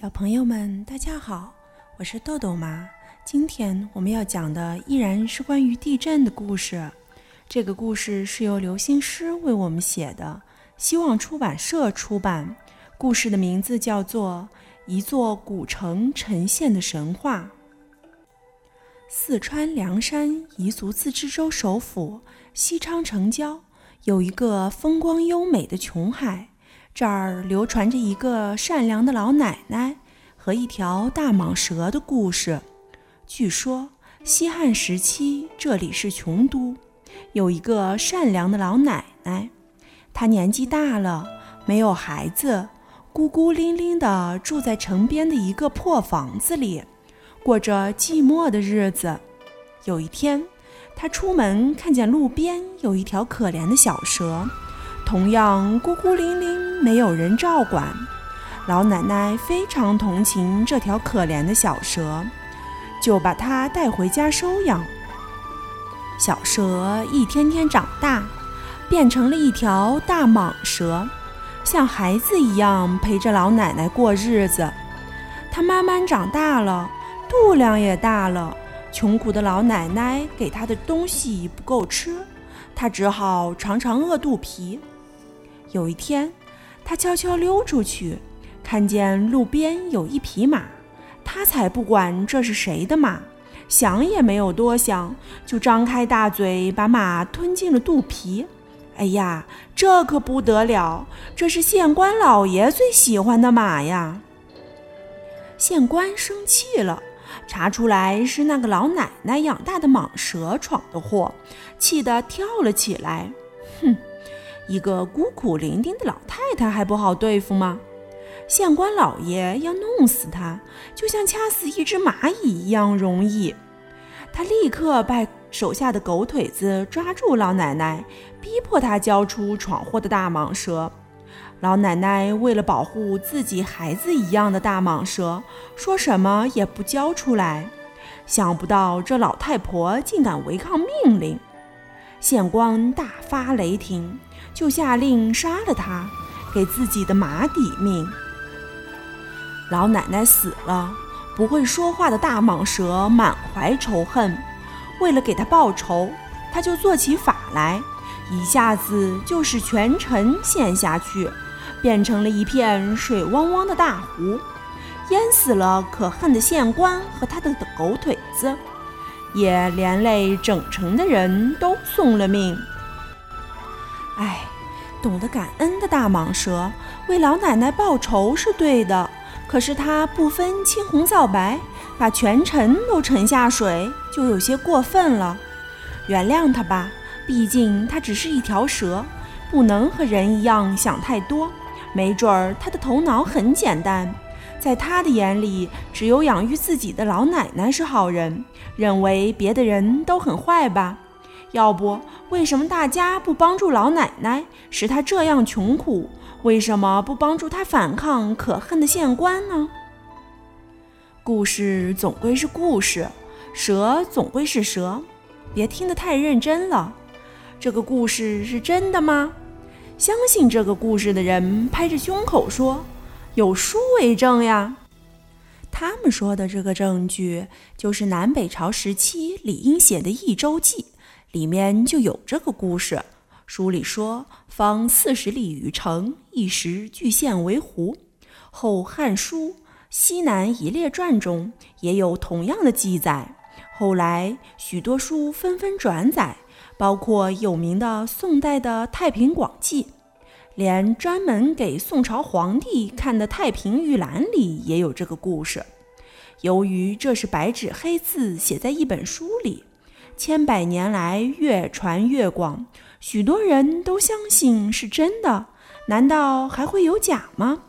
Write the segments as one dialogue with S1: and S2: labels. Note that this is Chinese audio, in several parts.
S1: 小朋友们，大家好，我是豆豆妈。今天我们要讲的依然是关于地震的故事。这个故事是由刘星诗为我们写的，希望出版社出版。故事的名字叫做《一座古城呈现的神话》。四川凉山彝族自治州首府西昌城郊有一个风光优美的琼海。这儿流传着一个善良的老奶奶和一条大蟒蛇的故事。据说西汉时期这里是穷都，有一个善良的老奶奶，她年纪大了，没有孩子，孤孤零零地住在城边的一个破房子里，过着寂寞的日子。有一天，她出门看见路边有一条可怜的小蛇。同样孤孤零零，没有人照管。老奶奶非常同情这条可怜的小蛇，就把它带回家收养。小蛇一天天长大，变成了一条大蟒蛇，像孩子一样陪着老奶奶过日子。它慢慢长大了，肚量也大了。穷苦的老奶奶给它的东西不够吃，它只好常常饿肚皮。有一天，他悄悄溜出去，看见路边有一匹马，他才不管这是谁的马，想也没有多想，就张开大嘴把马吞进了肚皮。哎呀，这可不得了！这是县官老爷最喜欢的马呀！县官生气了，查出来是那个老奶奶养大的蟒蛇闯的祸，气得跳了起来。哼！一个孤苦伶仃的老太太还不好对付吗？县官老爷要弄死她，就像掐死一只蚂蚁一样容易。他立刻把手下的狗腿子抓住老奶奶，逼迫她交出闯祸的大蟒蛇。老奶奶为了保护自己孩子一样的大蟒蛇，说什么也不交出来。想不到这老太婆竟敢违抗命令，县官大发雷霆。就下令杀了他，给自己的马抵命。老奶奶死了，不会说话的大蟒蛇满怀仇恨，为了给他报仇，他就做起法来，一下子就使全城陷下去，变成了一片水汪汪的大湖，淹死了可恨的县官和他的狗腿子，也连累整城的人都送了命。哎，懂得感恩的大蟒蛇为老奶奶报仇是对的，可是它不分青红皂白，把全城都沉下水，就有些过分了。原谅它吧，毕竟它只是一条蛇，不能和人一样想太多。没准儿它的头脑很简单，在他的眼里，只有养育自己的老奶奶是好人，认为别的人都很坏吧。要不，为什么大家不帮助老奶奶，使她这样穷苦？为什么不帮助她反抗可恨的县官呢？故事总归是故事，蛇总归是蛇，别听得太认真了。这个故事是真的吗？相信这个故事的人拍着胸口说：“有书为证呀！”他们说的这个证据，就是南北朝时期李英写的《益州记》。里面就有这个故事。书里说，方四十里与城，一时据县为湖。后《汉书·西南夷列传》中也有同样的记载。后来许多书纷纷转载，包括有名的宋代的《太平广记》，连专门给宋朝皇帝看的《太平御览》里也有这个故事。由于这是白纸黑字写在一本书里。千百年来越传越广，许多人都相信是真的。难道还会有假吗？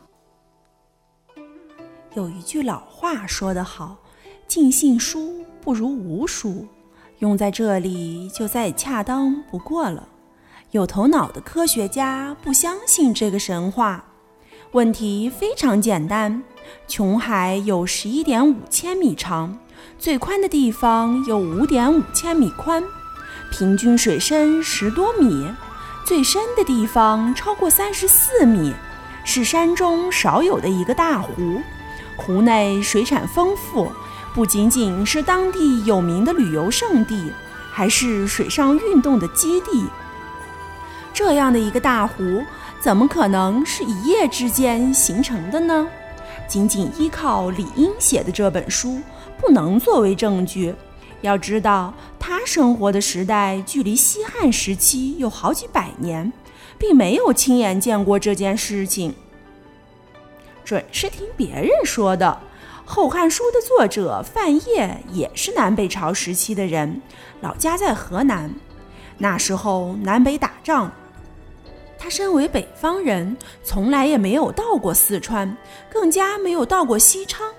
S1: 有一句老话说得好：“尽信书不如无书。”用在这里就再恰当不过了。有头脑的科学家不相信这个神话。问题非常简单：琼海有十一点五千米长。最宽的地方有五点五千米宽，平均水深十多米；最深的地方超过三十四米，是山中少有的一个大湖。湖内水产丰富，不仅仅是当地有名的旅游胜地，还是水上运动的基地。这样的一个大湖，怎么可能是一夜之间形成的呢？仅仅依靠李英写的这本书，不能作为证据。要知道，他生活的时代距离西汉时期有好几百年，并没有亲眼见过这件事情，准是听别人说的。《后汉书》的作者范晔也是南北朝时期的人，老家在河南。那时候南北打仗，他身为北方人，从来也没有到过四川，更加没有到过西昌。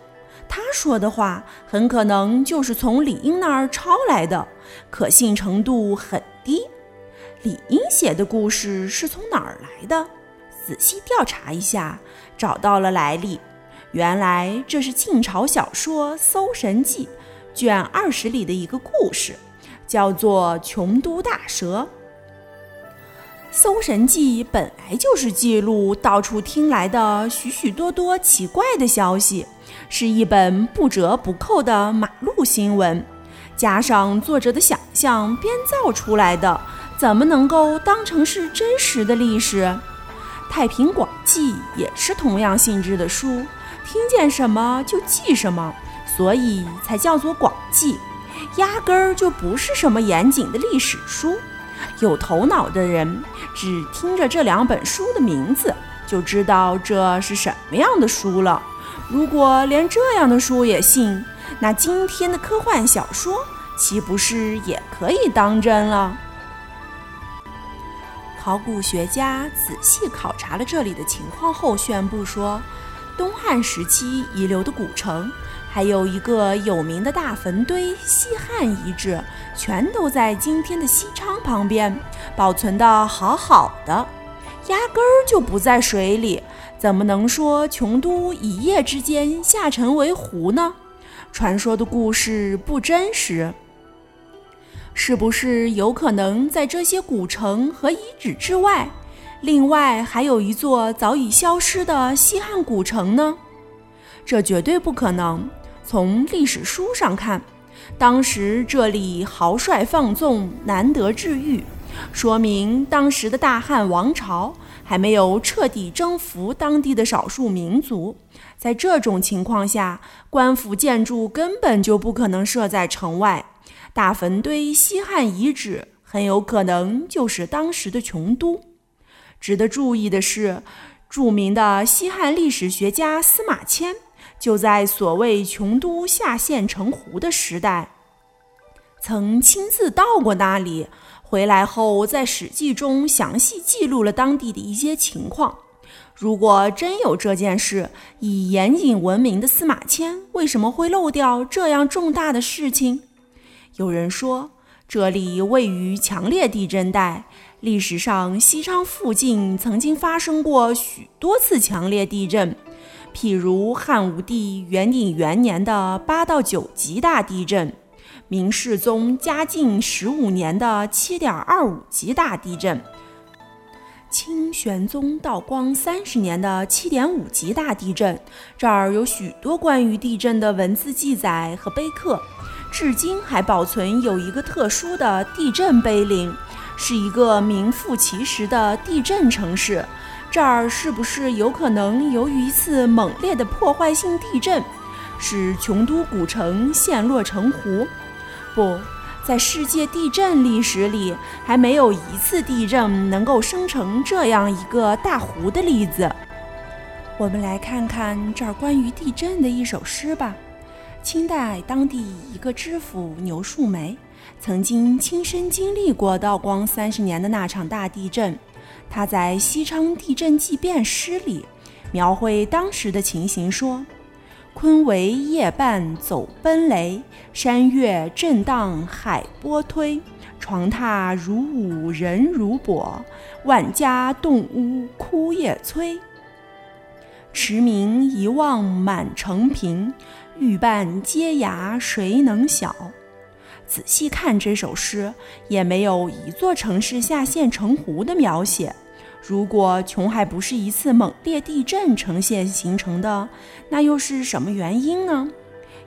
S1: 他说的话很可能就是从李英那儿抄来的，可信程度很低。李英写的故事是从哪儿来的？仔细调查一下，找到了来历。原来这是晋朝小说《搜神记》卷二十里的一个故事，叫做《穷都大蛇》。《搜神记》本来就是记录到处听来的许许多多奇怪的消息，是一本不折不扣的马路新闻，加上作者的想象编造出来的，怎么能够当成是真实的历史？《太平广记》也是同样性质的书，听见什么就记什么，所以才叫做广记，压根儿就不是什么严谨的历史书。有头脑的人。只听着这两本书的名字，就知道这是什么样的书了。如果连这样的书也信，那今天的科幻小说岂不是也可以当真了？考古学家仔细考察了这里的情况后，宣布说，东汉时期遗留的古城，还有一个有名的大坟堆——西汉遗址，全都在今天的西昌旁边。保存的好好的，压根儿就不在水里，怎么能说琼都一夜之间下沉为湖呢？传说的故事不真实，是不是有可能在这些古城和遗址之外，另外还有一座早已消失的西汉古城呢？这绝对不可能。从历史书上看，当时这里豪帅放纵，难得治愈。说明当时的大汉王朝还没有彻底征服当地的少数民族，在这种情况下，官府建筑根本就不可能设在城外。大坟堆西汉遗址很有可能就是当时的琼都。值得注意的是，著名的西汉历史学家司马迁就在所谓穷都下陷成湖的时代，曾亲自到过那里。回来后，在《史记》中详细记录了当地的一些情况。如果真有这件事，以严谨闻名的司马迁为什么会漏掉这样重大的事情？有人说，这里位于强烈地震带，历史上西昌附近曾经发生过许多次强烈地震，譬如汉武帝元鼎元年的八到九级大地震。明世宗嘉靖十五年的七点二五级大地震，清玄宗道光三十年的七点五级大地震，这儿有许多关于地震的文字记载和碑刻，至今还保存有一个特殊的地震碑林，是一个名副其实的地震城市。这儿是不是有可能由于一次猛烈的破坏性地震，使琼都古城陷落成湖？不在世界地震历史里，还没有一次地震能够生成这样一个大湖的例子。我们来看看这儿关于地震的一首诗吧。清代当地一个知府牛树梅，曾经亲身经历过道光三十年的那场大地震。他在《西昌地震纪变》诗里描绘当时的情形说。坤为夜半走奔雷，山岳震荡海波推。床榻如舞人如跛，万家动屋枯叶催。驰名一望满城平，欲办阶崖谁能晓？仔细看这首诗，也没有一座城市下陷成湖的描写。如果琼海不是一次猛烈地震呈现形成的，那又是什么原因呢？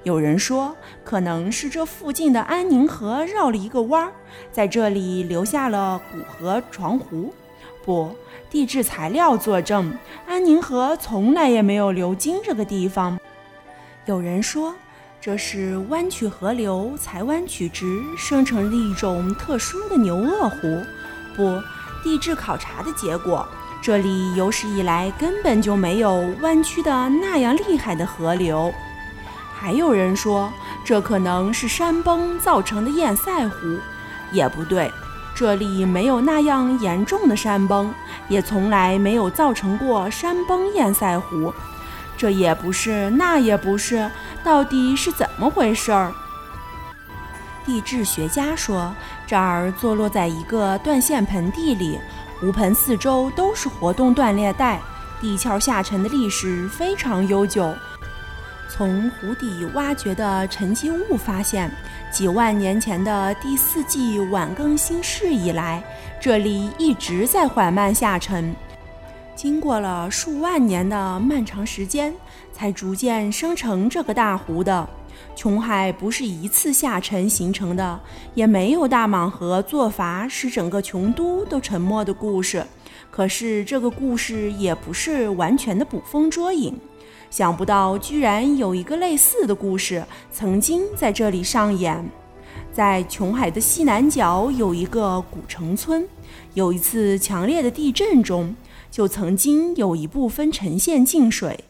S1: 有人说，可能是这附近的安宁河绕了一个弯儿，在这里留下了古河床湖。不，地质材料作证，安宁河从来也没有流经这个地方。有人说，这是弯曲河流才弯曲直，生成了一种特殊的牛轭湖。不，地质考察的结果，这里有史以来根本就没有弯曲的那样厉害的河流。还有人说，这可能是山崩造成的堰塞湖，也不对，这里没有那样严重的山崩，也从来没有造成过山崩堰塞湖。这也不是，那也不是，到底是怎么回事儿？地质学家说，这儿坐落在一个断线盆地里，湖盆四周都是活动断裂带，地壳下沉的历史非常悠久。从湖底挖掘的沉积物发现，几万年前的第四纪晚更新世以来，这里一直在缓慢下沉。经过了数万年的漫长时间，才逐渐生成这个大湖的。琼海不是一次下沉形成的，也没有大蟒河做法使整个琼都都沉没的故事。可是这个故事也不是完全的捕风捉影。想不到，居然有一个类似的故事曾经在这里上演。在琼海的西南角有一个古城村，有一次强烈的地震中，就曾经有一部分呈现进水。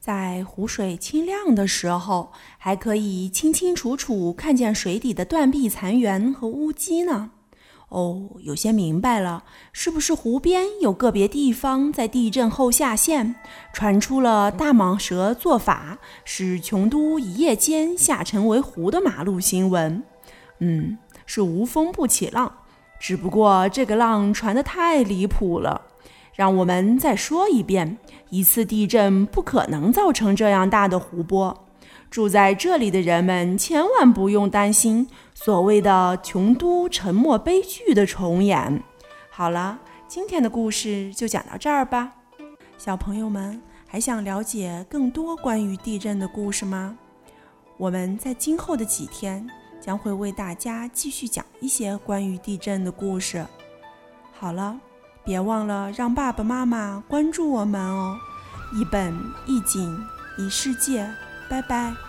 S1: 在湖水清亮的时候，还可以清清楚楚看见水底的断壁残垣和屋基呢。哦，有些明白了，是不是湖边有个别地方在地震后下陷，传出了大蟒蛇做法，使琼都一夜间下沉为湖的马路新闻？嗯，是无风不起浪，只不过这个浪传得太离谱了。让我们再说一遍，一次地震不可能造成这样大的湖泊。住在这里的人们千万不用担心所谓的琼都沉没悲剧的重演。好了，今天的故事就讲到这儿吧。小朋友们还想了解更多关于地震的故事吗？我们在今后的几天将会为大家继续讲一些关于地震的故事。好了，别忘了让爸爸妈妈关注我们哦！一本一景一世界。拜拜。